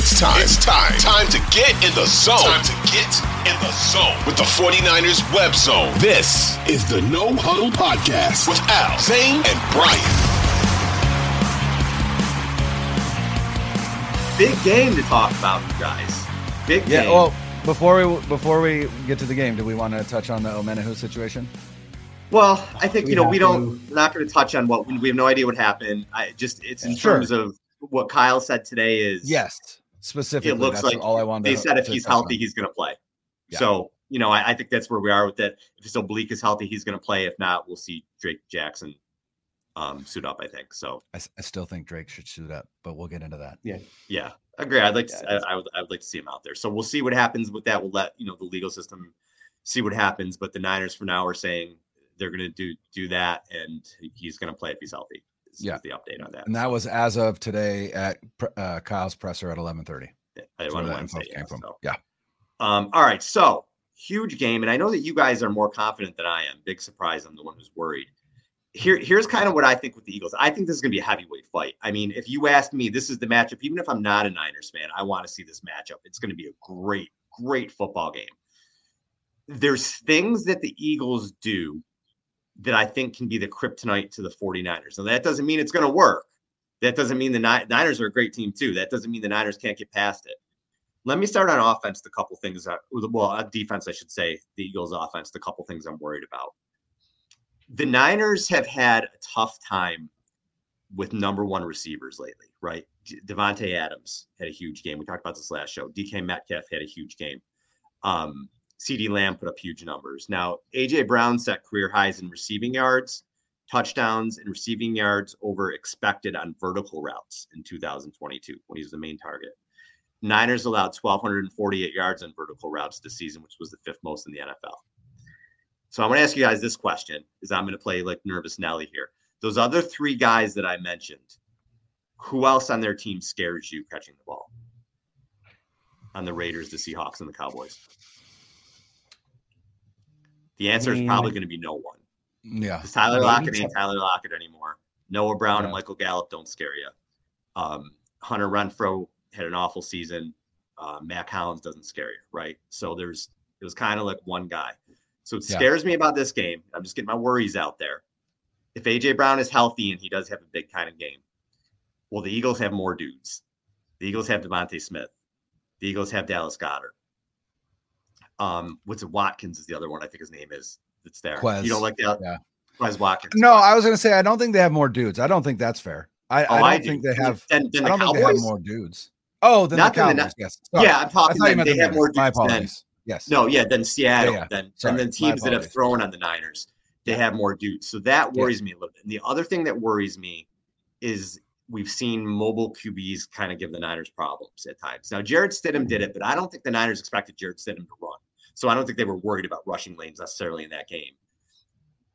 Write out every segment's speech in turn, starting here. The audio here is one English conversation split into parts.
It's time. It's time. Time to get in the zone. Time to get in the zone with the 49ers web zone. This is the No Huddle Podcast with Al, Zane, and Brian. Big game to talk about, you guys. Big game. Yeah. game. Well, before we before we get to the game, do we want to touch on the Omenihu situation? Well, I think We you know we don't. We're not going to touch on what we have no idea what happened. I just it's in Sure. terms of what Kyle said today is Yes, specifically. It looks that's like all I wanted. they to, said if to he's touch on. healthy, he's going to play. Yeah. So you know I, I think that's where we are with it. If so Bleak is healthy, he's going to play. If not, we'll see Drake Jackson um, suit up. I think so. I still think Drake should suit up, but we'll get into that. Yeah, yeah, agree. I'd like to, I, I would I would like to see him out there. So we'll see what happens with that. We'll let you know the legal system see what happens. But the Niners for now are saying they're going to do do that, and he's going to play if he's healthy. Is, Yeah. is the update on that. And that was as of today at uh, Kyle's presser at eleven thirty. I That's want where to that info say came yeah, so. Yeah. Um, all right, so huge game, and I know that you guys are more confident than I am. Big surprise. I'm the one who's worried. Here, here's kind of what I think with the Eagles. I think this is going to be a heavyweight fight. I mean, if you ask me, this is the matchup. Even if I'm not a Niners fan, I want to see this matchup. It's going to be a great, great football game. There's things that the Eagles do that I think can be the kryptonite to the 49ers. Now, that doesn't mean it's going to work. That doesn't mean the Ni- Niners are a great team, too. That doesn't mean the Niners can't get past it. Let me start on offense. The couple things that, well, defense, I should say, the Eagles' offense. The couple things I'm worried about. The Niners have had a tough time with number one receivers lately, right? D- Davante Adams had a huge game. We talked about this last show. DK Metcalf had a huge game. Um, CeeDee Lamb put up huge numbers. Now, AJ Brown set career highs in receiving yards, touchdowns, and receiving yards over expected on vertical routes in 2022 when he was the main target. Niners allowed 1,248 yards on vertical routes this season, which was the fifth most in the NFL. So I'm going to ask you guys this question: Is I'm going to play like nervous Nelly here. Those other three guys that I mentioned, who else on their team scares you catching the ball? On the Raiders, the Seahawks, and the Cowboys. The answer is mean- probably going to be no one. Yeah. Tyler Lockett ain't Tyler Lockett anymore. Noah Brown and Michael Gallup don't scare you. Um, Hunter Renfrow had an awful season. Uh, Mack Hollins doesn't scare you, right? So there's it was kind of like one guy. So it Yeah. scares me about this game. I'm just getting my worries out there. If AJ Brown is healthy and he does have a big kind of game, well, the Eagles have more dudes. The Eagles have DeVonta Smith. The Eagles have Dallas Goedert. Um, what's it? Watkins is the other one. I think his name is. That's there. Quez. You don't like the Yeah. Quez Watkins. No, I was going to say I don't think they have more dudes. I don't think that's fair. I, Oh, I don't I do. think they have. Then, then I the don't think they have more dudes. Oh, then Not the than the Cowboys. Yes. Sorry. Yeah, I'm talking. Then they the have more dudes than. Yes. no, yeah, then Seattle, yeah. then Sorry. and then teams that have thrown on the Niners, they have more dudes. So that Yeah. worries me a little bit. And the other thing that worries me is we've seen mobile QBs kind of give the Niners problems at times. Now Jarrett Stidham did it, but I don't think the Niners expected Jarrett Stidham to run. So I don't think they were worried about rushing lanes necessarily in that game.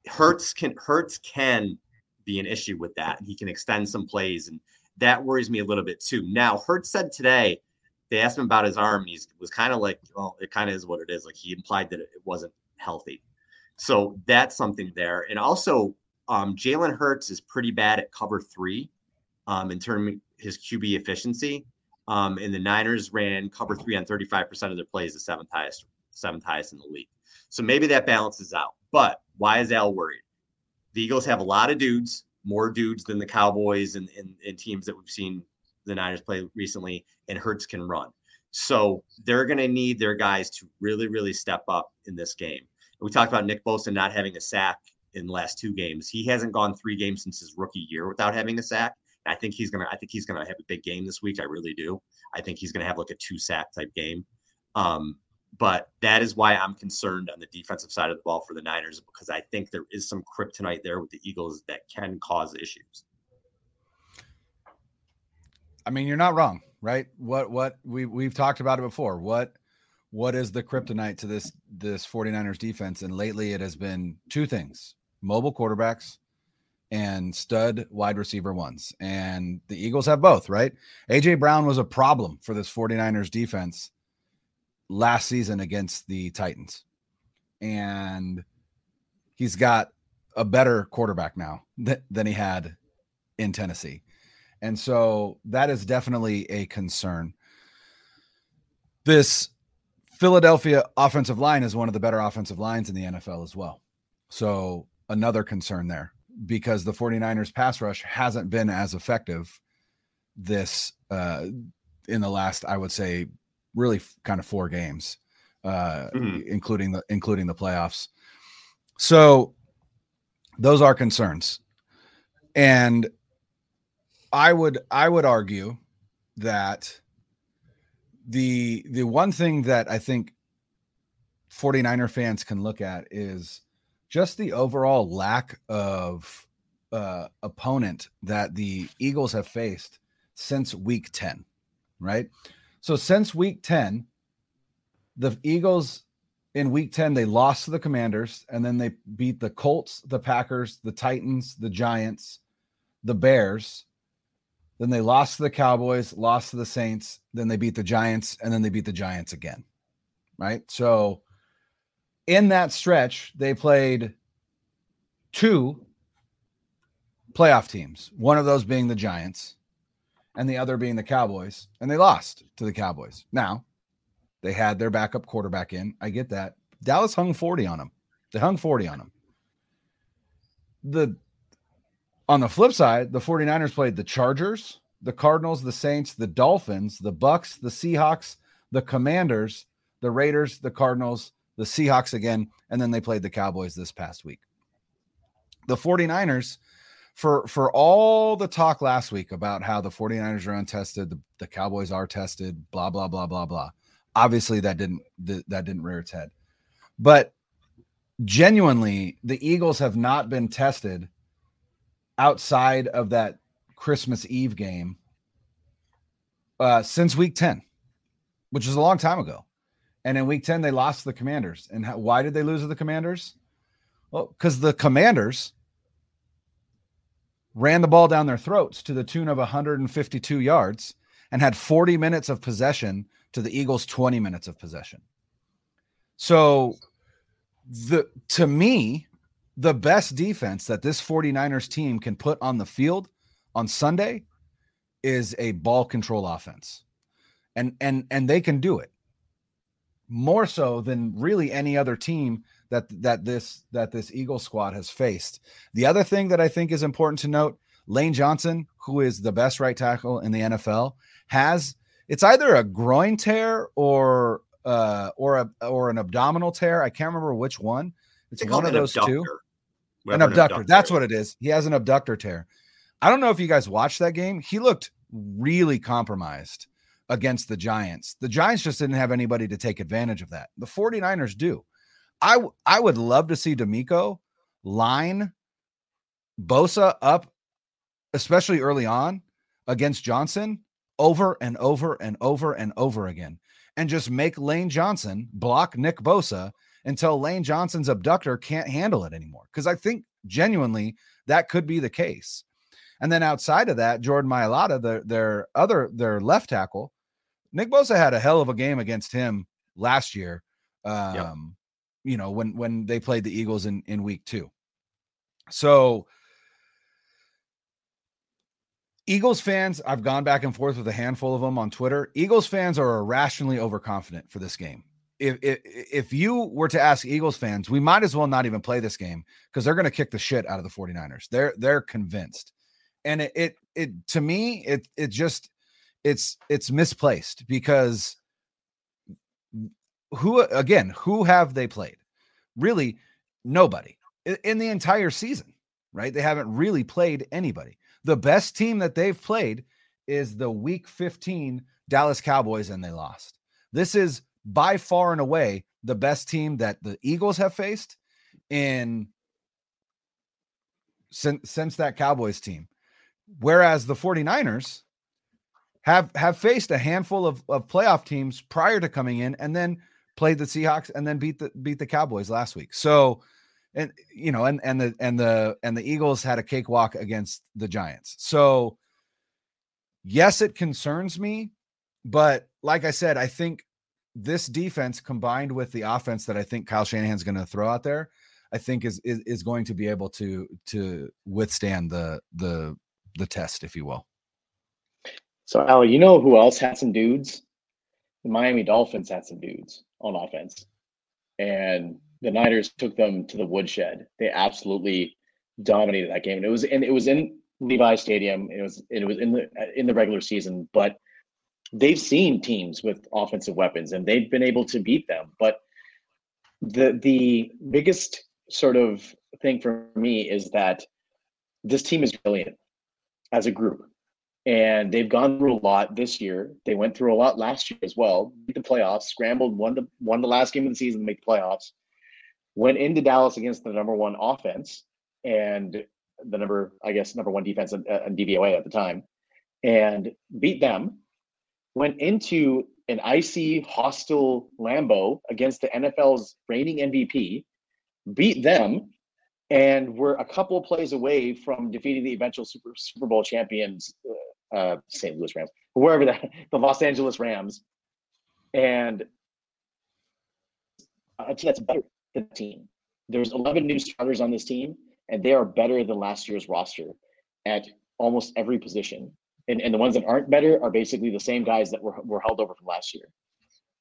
Hurts can Hurts can be an issue with that, he can extend some plays, and that worries me a little bit too. Now Hurts said today they asked him about his arm, and he was kind of like, well, it kind of is what it is. Like he implied that it wasn't healthy. So that's something there. And also, um, Jalen Hurts is pretty bad at cover three um, in terms of his QB efficiency. Um, and the Niners ran cover three on 35% of their plays, the seventh highest, seventh highest in the league. So maybe that balances out. But why is Al worried? The Eagles have a lot of dudes, more dudes than the Cowboys and, and, and teams that we've seen the Niners play recently, and Hurts can run. So they're going to need their guys to really, really step up in this game. We talked about Nick Bosa not having a sack in the last two games. He hasn't gone three games since his rookie year without having a sack. I think he's gonna. I think he's gonna have a big game this week. I really do. I think he's gonna have like a two sack type game. Um, but that is why I'm concerned on the defensive side of the ball for the Niners because I think there is some kryptonite there with the Eagles that can cause issues. I mean, you're not wrong, right? What what we we've talked about it before. What what is the kryptonite to this this 49ers defense? And lately it has been two things: mobile quarterbacks and stud wide receiver ones. And the Eagles have both, right? AJ Brown was a problem for this 49ers defense last season against the Titans. And he's got a better quarterback now th- than he had in Tennessee. And so that is definitely a concern. this Philadelphia offensive line is one of the better offensive lines in the NFL as well. So another concern there because the 49ers pass rush hasn't been as effective this uh in the last I would say really kind of four games uh mm-hmm. including the including the playoffs. So those are concerns. And I would I would argue that the the one thing that I think 49er fans can look at is just the overall lack of uh, opponent that the Eagles have faced since week 10, right? So since week 10, the Eagles in week 10 they lost to the Commanders and then they beat the Colts, the Packers, the Titans, the Giants, the Bears, then they lost to the Cowboys, lost to the Saints, then they beat the Giants, and then they beat the Giants again. Right. So in that stretch, they played two playoff teams, one of those being the Giants and the other being the Cowboys, and they lost to the Cowboys. Now, they had their backup quarterback in. I get that. Dallas hung 40 on them. They hung 40 on them. The on the flip side, the 49ers played the Chargers, the Cardinals, the Saints, the Dolphins, the Bucks, the Seahawks, the Commanders, the Raiders, the Cardinals, the Seahawks again, and then they played the Cowboys this past week. The 49ers for for all the talk last week about how the 49ers are untested, the, the Cowboys are tested, blah blah blah blah blah. Obviously that didn't that, didn't rear its head. But genuinely, the Eagles have not been tested outside of that Christmas Eve game uh, since week 10, which is a long time ago. And in week 10, they lost to the Commanders. And how, why did they lose to the Commanders? Well, because the Commanders ran the ball down their throats to the tune of 152 yards and had 40 minutes of possession to the Eagles' 20 minutes of possession. So, the to me, the best defense that this 49ers team can put on the field on Sunday is a ball control offense. And and and they can do it. More so than really any other team that that this that this Eagle squad has faced. The other thing that I think is important to note, Lane Johnson, who is the best right tackle in the NFL, has it's either a groin tear or uh or a or an abdominal tear. I can't remember which one. It's one of those abductor. two. An abductor. abductor. That's what it is. He has an abductor tear. I don't know if you guys watched that game. He looked really compromised against the Giants. The Giants just didn't have anybody to take advantage of that. The 49ers do. I I would love to see DeMeco line Bosa up, especially early on against Johnson, over and over and over and over again, and just make Lane Johnson block Nick Bosa until Lane Johnson's abductor can't handle it anymore. Because I think genuinely that could be the case. And then outside of that, Jordan Mailata, the, their other their left tackle, Nick Bosa had a hell of a game against him last year. Um. You know, when when they played the Eagles in in week two. So Eagles fans, I've gone back and forth with a handful of them on Twitter. Eagles fans are irrationally overconfident for this game if, if if you were to ask Eagles fans, we might as well not even play this game because they're going to kick the shit out of the 49ers. They're they're convinced. And it it, it to me it it just it's it's misplaced because who again, who have they played? Really nobody in the entire season, right? They haven't really played anybody. The best team that they've played is the week 15 Dallas Cowboys and they lost. This is by far and away the best team that the Eagles have faced in since since that Cowboys team. Whereas the 49ers have have faced a handful of, of playoff teams prior to coming in and then played the Seahawks and then beat the beat the Cowboys last week. So and you know and and the and the and the Eagles had a cakewalk against the Giants. So yes, it concerns me, but like I said, I think this defense combined with the offense that I think Kyle Shanahan's going to throw out there, I think is, is is going to be able to to withstand the the the test, if you will. So, Al, you know who else had some dudes? the Miami Dolphins had some dudes on offense, and the Niners took them to the woodshed. They absolutely dominated that game, and it was and it was in Levi Stadium. It was it was in the in the regular season, but they've seen teams with offensive weapons and they've been able to beat them. But the the biggest sort of thing for me is that this team is brilliant as a group. And they've gone through a lot this year. They went through a lot last year as well. Beat the playoffs, scrambled, won the won the last game of the season to make the playoffs. Went into Dallas against the number one offense and the number, I guess, number one defense and DVOA at the time, and beat them. Went into an icy, hostile Lambeau against the NFL's reigning MVP, beat them, and we're a couple plays away from defeating the eventual Super Super Bowl champions, uh, uh, St. Louis Rams, wherever that the Los Angeles Rams, and a team that's better than the team. There's 11 new starters on this team, and they are better than last year's roster at almost every position. And, and the ones that aren't better are basically the same guys that were, were held over from last year.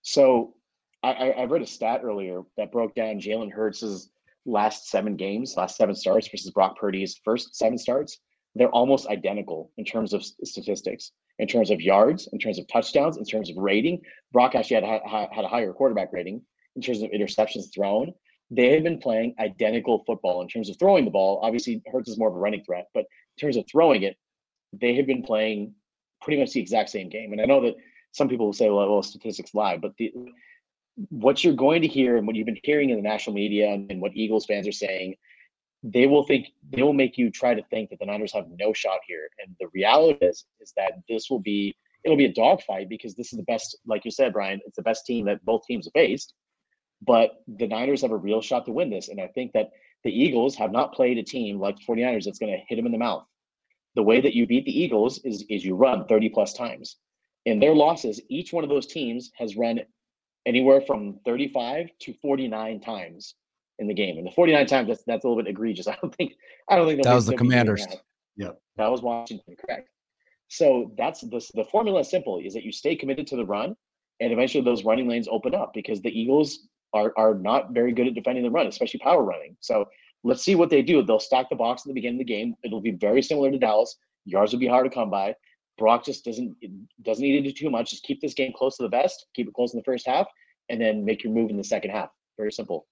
So I, I read a stat earlier that broke down Jalen Hurts' last seven games, last seven starts versus Brock Purdy's first seven starts. They're almost identical in terms of statistics, in terms of yards, in terms of touchdowns, in terms of rating. Brock actually had, had a higher quarterback rating in terms of interceptions thrown they have been playing identical football in terms of throwing the ball. Obviously, Hurts is more of a running threat, but in terms of throwing it, they have been playing pretty much the exact same game. And I know that some people will say, well, well statistics lie, but the, what you're going to hear and what you've been hearing in the national media and, and what Eagles fans are saying, they will think they will make you try to think that the Niners have no shot here. And the reality is, is that this will be it'll be a dogfight because this is the best, like you said, Brian, it's the best team that both teams have faced. But the Niners have a real shot to win this. And I think that the Eagles have not played a team like the 49ers that's going to hit them in the mouth. The way that you beat the Eagles is, is you run 30 plus times. In their losses, each one of those teams has run anywhere from 35 to 49 times in the game. And the 49 times that's that's a little bit egregious. I don't think I don't think that was the commanders. Yeah. That was Washington, correct. So that's the the formula is simple is that you stay committed to the run and eventually those running lanes open up because the Eagles are are not very good at defending the run, especially power running. So let's see what they do. They'll stack the box at the beginning of the game. It'll be very similar to Dallas. Yards will be hard to come by. Brock just doesn't doesn't need to do too much. Just keep this game close to the best. Keep it close in the first half, and then make your move in the second half. Very simple.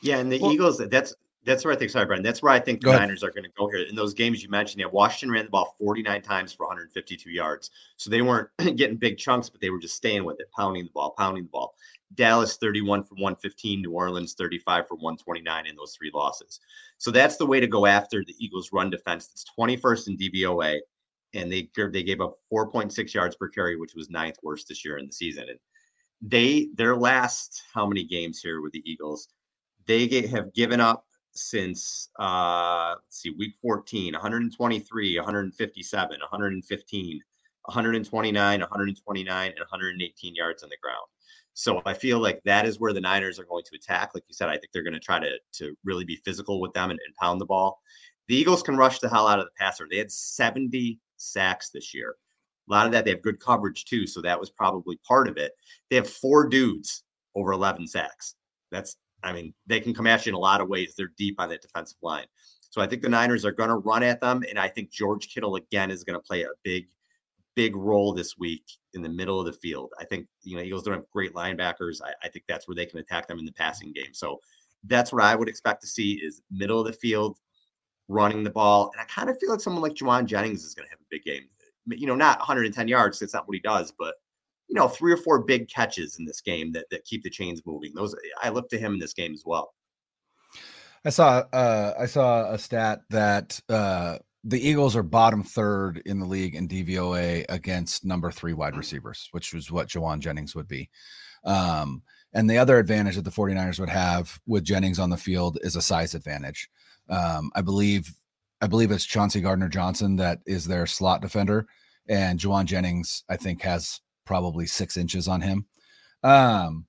Yeah, and the well, Eagles. That's that's where I think. Sorry, Brian. That's where I think the Niners are going to go here. In those games you mentioned, yeah, Washington ran the ball 49 times for 152 yards. So they weren't getting big chunks, but they were just staying with it, pounding the ball, pounding the ball. Dallas 31 for 115, New Orleans 35 for 129 in those three losses. So that's the way to go after the Eagles' run defense. It's 21st in DVOA, and they they gave up 4.6 yards per carry, which was ninth worst this year in the season. And they their last how many games here with the Eagles? They get, have given up since uh let's see week 14 123 157 115 129 129 and 118 yards on the ground so I feel like that is where the Niners are going to attack. Like you said, I think they're going to try to to really be physical with them and, and pound the ball. The Eagles can rush the hell out of the passer. They had 70 sacks this year. A lot of that they have good coverage too, so that was probably part of it. They have four dudes over 11 sacks. That's I mean, they can come at you in a lot of ways. They're deep on that defensive line. So I think the Niners are going to run at them, and I think George Kittle again is going to play a big big role this week in the middle of the field. I think you know Eagles don't have great linebackers. I, I, think that's where they can attack them in the passing game. So that's what I would expect to see is middle of the field, running the ball. And I kind of feel like someone like Jauan Jennings is going to have a big game. You know, not 110 yards. That's not what he does, but you know, three or four big catches in this game that that keep the chains moving. Those I look to him in this game as well. I saw uh I saw a stat that uh the Eagles are bottom third in the league in DVOA against number three wide receivers, which was what Jauan Jennings would be. Um, and the other advantage that the 49ers would have with Jennings on the field is a size advantage. Um, I believe I believe it's Chauncey Gardner Johnson that is their slot defender, and Jauan Jennings, I think, has probably six inches on him. Um,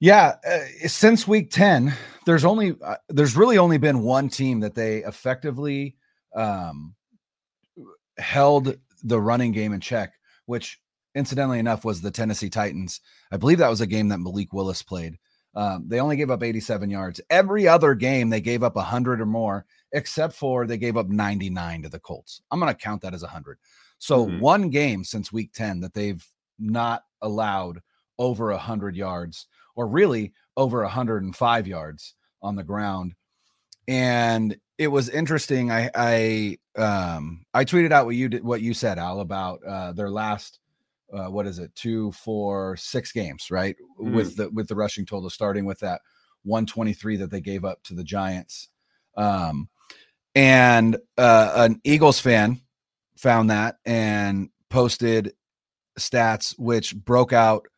yeah, uh, since week 10, there's only uh, there's really only been one team that they effectively um, held the running game in check, which incidentally enough, was the Tennessee Titans. I believe that was a game that Malik Willis played. Um, they only gave up 87 yards. Every other game, they gave up 100 or more, except for they gave up 99 to the Colts. I'm going to count that as 100. So, mm-hmm. one game since week 10 that they've not allowed over 100 yards, or really over 105 yards on the ground. And it was interesting. I I um I tweeted out what you did what you said, Al, about uh their last uh what is it, two, four, six games, right? Mm. With the with the rushing total, starting with that 123 that they gave up to the Giants. Um and uh an Eagles fan found that and posted stats which broke out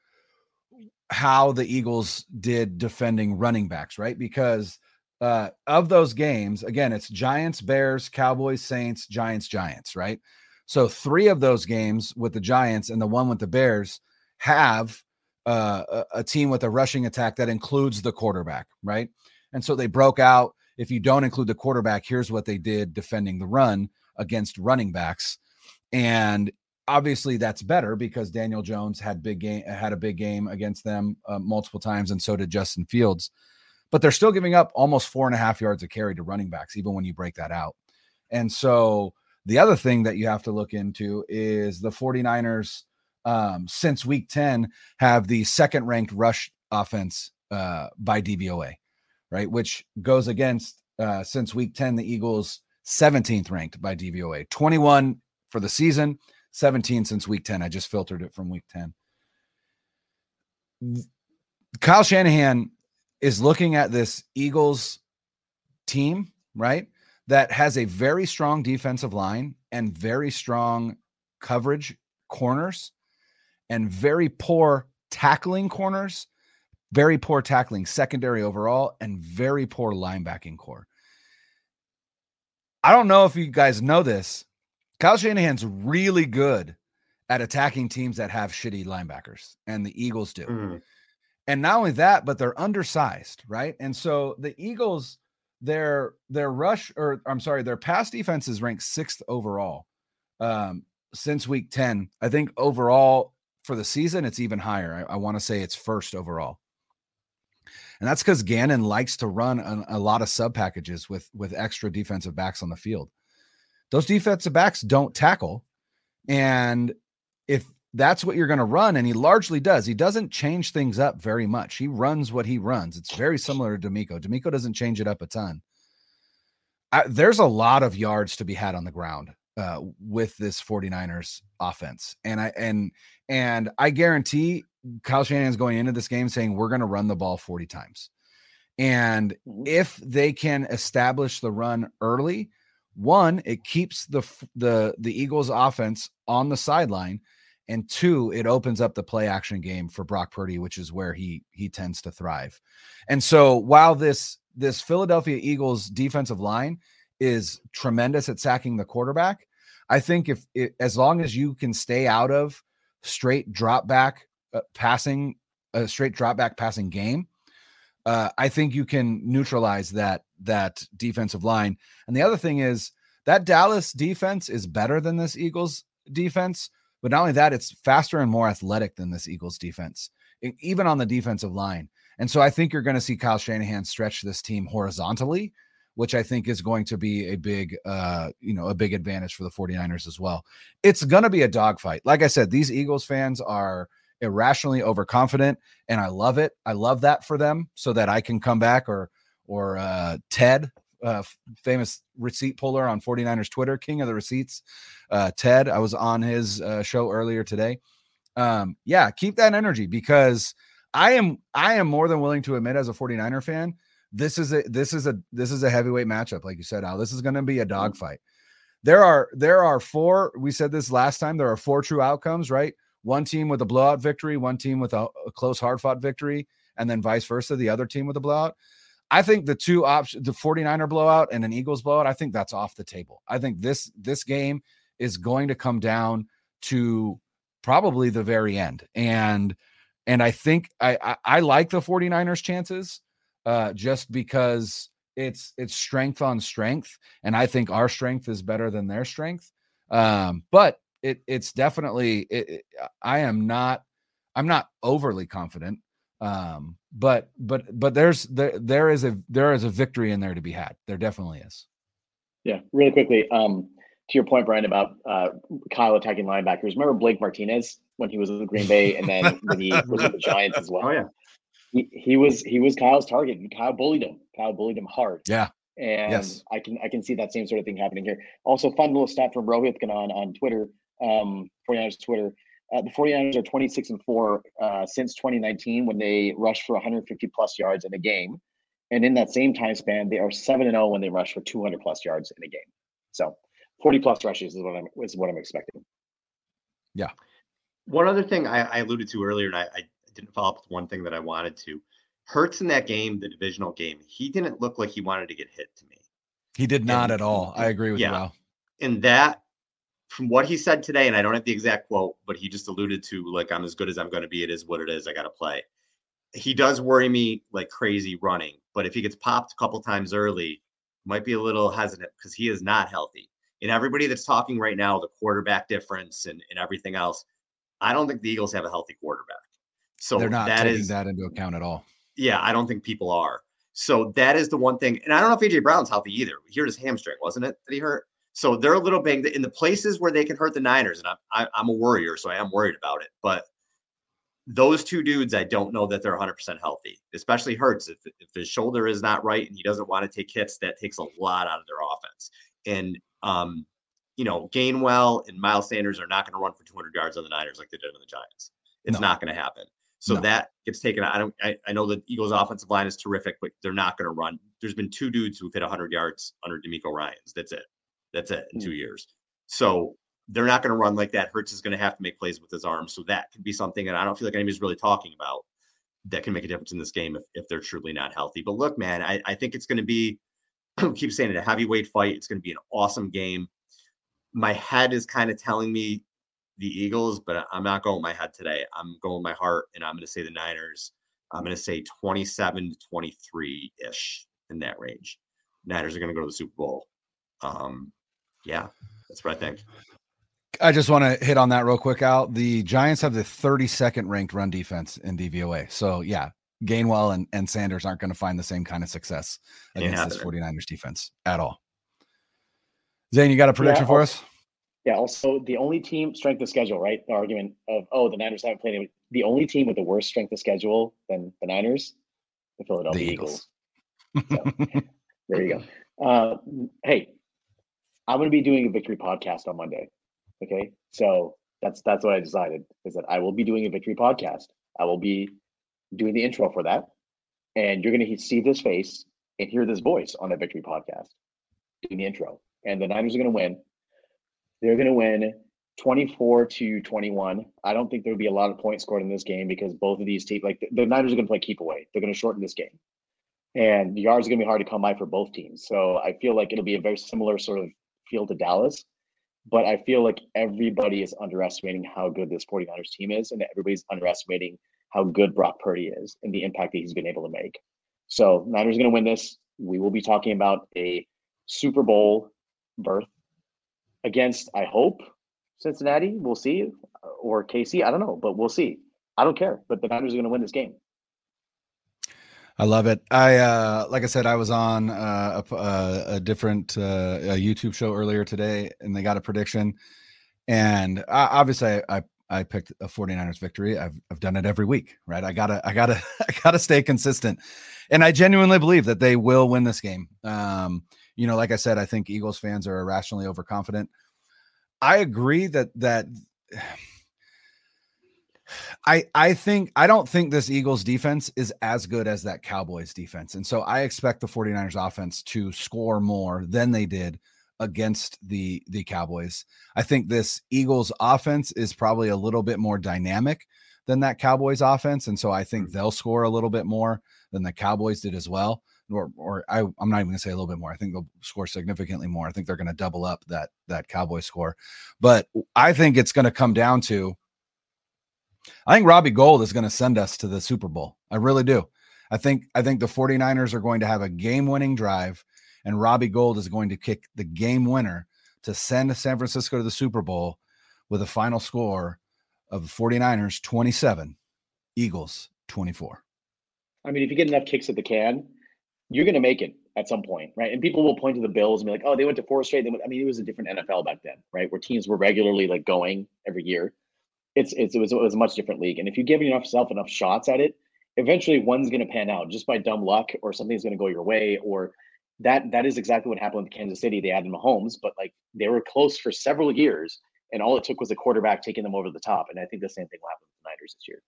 how the Eagles did defending running backs, right? Because uh, of those games, again, it's Giants, Bears, Cowboys, Saints, Giants, Giants, right? So three of those games with the Giants and the one with the Bears have uh, a, a team with a rushing attack that includes the quarterback, right? And so they broke out. If you don't include the quarterback, here's what they did defending the run against running backs. And obviously that's better because Daniel Jones had big game had a big game against them uh, multiple times, and so did Justin Fields. But they're still giving up almost four and a half yards of carry to running backs, even when you break that out. And so the other thing that you have to look into is the 49ers um, since week 10 have the second ranked rush offense uh, by DVOA, right? Which goes against uh, since week 10, the Eagles 17th ranked by DVOA, 21 for the season, 17 since week 10. I just filtered it from week 10. Kyle Shanahan is looking at this Eagles team, right? That has a very strong defensive line and very strong coverage corners and very poor tackling corners, very poor tackling secondary overall, and very poor linebacking corps. I don't know if you guys know this, Kyle Shanahan's really good at attacking teams that have shitty linebackers, and the Eagles do. Mm. And not only that, but they're undersized, right? And so the Eagles, their their rush, or I'm sorry, their pass defense is ranked sixth overall um, since week 10. I think overall for the season, it's even higher. I, I want to say it's first overall. And that's because Gannon likes to run a, a lot of sub packages with with extra defensive backs on the field those defensive backs don't tackle. And if that's what you're going to run, and he largely does, he doesn't change things up very much. He runs what he runs. It's very similar to DeMeco. DeMeco doesn't change it up a ton. I, there's a lot of yards to be had on the ground uh, with this 49ers offense. And I and and I guarantee Kyle Shanahan's going into this game saying we're going to run the ball 40 times. And mm-hmm. if they can establish the run early, one, it keeps the the the Eagles offense on the sideline, and two, it opens up the play action game for Brock Purdy, which is where he he tends to thrive. And so while this this Philadelphia Eagles defensive line is tremendous at sacking the quarterback, I think if it, as long as you can stay out of straight drop back uh, passing a straight drop back passing game, uh, I think you can neutralize that that defensive line. And the other thing is that Dallas defense is better than this Eagles defense, but not only that, it's faster and more athletic than this Eagles defense, even on the defensive line. And so I think you're going to see Kyle Shanahan stretch this team horizontally, which I think is going to be a big, uh, you know, a big advantage for the 49ers as well. It's going to be a dogfight. Like I said, these Eagles fans are irrationally overconfident and I love it. I love that for them so that I can come back or or uh, Ted, uh, famous receipt puller on 49ers Twitter, king of the receipts. Uh, Ted, I was on his uh, show earlier today. Um, yeah, keep that energy because I am I am more than willing to admit as a 49er fan, this is a this is a this is a heavyweight matchup, like you said, Al. This is going to be a mm-hmm. dogfight. There are there are four. We said this last time. There are four true outcomes, right? One team with a blowout victory, one team with a, a close, hard fought victory, and then vice versa, the other team with a blowout. I think the two options, the 49er blowout and an Eagles blowout, I think that's off the table. I think this this game is going to come down to probably the very end. And and I think I I, I like the 49ers chances uh just because it's it's strength on strength and I think our strength is better than their strength. Um but it it's definitely it, it, I am not I'm not overly confident. Um, but but but there's there there is a there is a victory in there to be had. There definitely is. Yeah, really quickly. Um, to your point, Brian, about uh, Kyle attacking linebackers. Remember Blake Martinez when he was with Green Bay, and then when he was with the Giants as well. Oh yeah, he, he was he was Kyle's target. And Kyle bullied him. Kyle bullied him hard. Yeah, and Yes. I can I can see that same sort of thing happening here. Also, fun little stat from Rohit Kanan on Twitter, um, 49ers Twitter. Uh, the 49ers are 26 and 4 uh, since 2019 when they rushed for 150 plus yards in a game. And in that same time span, they are 7 and 0 when they rush for 200 plus yards in a game. So 40 plus rushes is what I'm is what I'm expecting. Yeah. One other thing I, I alluded to earlier, and I, I didn't follow up with one thing that I wanted to. Hurts in that game, the divisional game, he didn't look like he wanted to get hit to me. he did not And- at all. I agree with yeah. you, Al. And that, from what he said today, and I don't have the exact quote, but he just alluded to like, I'm as good as I'm going to be. It is what it is. I got to play. He does worry me like crazy running, but if he gets popped a couple times early, might be a little hesitant because he is not healthy. And everybody that's talking right now, the quarterback difference and, and everything else, I don't think the Eagles have a healthy quarterback. So They're not that taking is that into account at all. yeah, I don't think people are. So that is the one thing. And I don't know if AJ Brown's healthy either. He hurt his hamstring, wasn't it? That he hurt. So they're a little banged in the places where they can hurt the Niners. And I'm, I, I'm a worrier, so I am worried about it. But those two dudes, I don't know that they're 100% healthy, especially Hurts. If, if his shoulder is not right and he doesn't want to take hits, that takes a lot out of their offense. And, um, you know, Gainwell and Miles Sanders are not going to run for 200 yards on the Niners like they did on the Giants. It's No. not going to happen. So No. that gets taken. out. I don't. I, I know the Eagles' offensive line is terrific, but they're not going to run. There's been two dudes who've hit 100 yards under DeMeco Ryans. That's it. That's it in two years. So they're not going to run like that. Hurts is going to have to make plays with his arms. So that could be something. And I don't feel like anybody's really talking about that can make a difference in this game if, if they're truly not healthy. But look, man, I, I think it's going to be. I keep saying it, a heavyweight fight. It's going to be an awesome game. My head is kind of telling me the Eagles, but I'm not going with my head today. I'm going with my heart, and I'm going to say the Niners. I'm going to say 27 to 23 ish in that range. Niners are going to go to the Super Bowl. Um, yeah, that's what I think. I just want to hit on that real quick, Al. The Giants have the 32nd ranked run defense in DVOA. So, yeah, Gainwell and, and Sanders aren't going to find the same kind of success Ain't against this happening. 49ers defense at all. Zane, you got a prediction for I'll- us? Yeah. Also, the only team strength of schedule, right? The argument of oh, the Niners haven't played. any- The only team with the worst strength of schedule than the Niners, the Philadelphia The Eagles. Eagles. There you go. Uh, hey, I'm going to be doing a victory podcast on Monday. Okay, so that's that's what I decided is that I will be doing a victory podcast. I will be doing the intro for that, and you're going to see this face and hear this voice on that victory podcast doing the intro. And the Niners are going to win. They're going to win 24 to 21. I don't think there'll be a lot of points scored in this game because both of these teams, like the, the Niners, are going to play keep away. They're going to shorten this game and the yards are going to be hard to come by for both teams. So I feel like it'll be a very similar sort of feel to Dallas, but I feel like everybody is underestimating how good this 49ers team is, and everybody's underestimating how good Brock Purdy is and the impact that he's been able to make. So Niners are going to win this. We will be talking about a Super Bowl berth against, I hope, Cincinnati. We'll see, or KC. I don't know, but we'll see. I don't care, but the Niners are going to win this game. I love it. I uh like I said, I was on uh, a, a, a different uh, a YouTube show earlier today, and they got a prediction. And I, obviously, I, I I picked a 49ers victory. I've I've done it every week, right? I gotta I gotta I gotta stay consistent, and I genuinely believe that they will win this game. Um, you know, like I said, I think Eagles fans are irrationally overconfident. I agree that that. I I think I don't think this Eagles defense is as good as that Cowboys defense. And so I expect the 49ers offense to score more than they did against the the Cowboys. I think this Eagles offense is probably a little bit more dynamic than that Cowboys offense and so I think hmm. they'll score a little bit more than the Cowboys did as well. Or, or I, I'm not even gonna say a little bit more. I think they'll score significantly more. I think they're gonna double up that that Cowboy score. But I think it's gonna come down to I think Robbie Gould is going to send us to the Super Bowl. I really do. I think I think the 49ers are going to have a game-winning drive and Robbie Gould is going to kick the game winner to send San Francisco to the Super Bowl with a final score of the 49ers 27, Eagles 24. I mean, if you get enough kicks at the can, you're going to make it at some point, right? And people will point to the Bills and be like, "Oh, they went to four straight." They went, I mean, it was a different NFL back then, right? Where teams were regularly like going every year. It's, it's it was it was a much different league, and if you give yourself enough shots at it, eventually one's going to pan out just by dumb luck, or something's going to go your way, or that that is exactly what happened with Kansas City. They added Mahomes, but like they were close for several years, and all it took was a quarterback taking them over the top. And I think the same thing will happen with the Niners this year.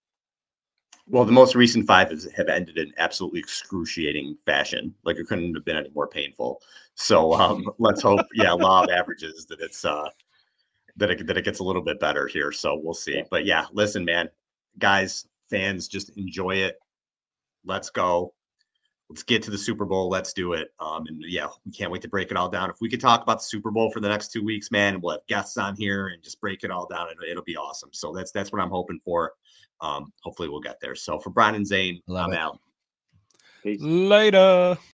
Well, the most recent five have ended in absolutely excruciating fashion. Like it couldn't have been any more painful. So um, let's hope, yeah, law of averages that it's uh that it that it gets a little bit better here. So we'll see. But yeah, listen, man, guys, fans, just enjoy it. Let's go. Let's get to the Super Bowl. Let's do it. Um, and yeah, we can't wait to break it all down. If we could talk about the Super Bowl for the next two weeks, man, we'll have guests on here and just break it all down. It'll, it'll be awesome. So that's that's what I'm hoping for. Um, hopefully we'll get there. So for Brian and Zane, Love I'm it. out. Peace. Later.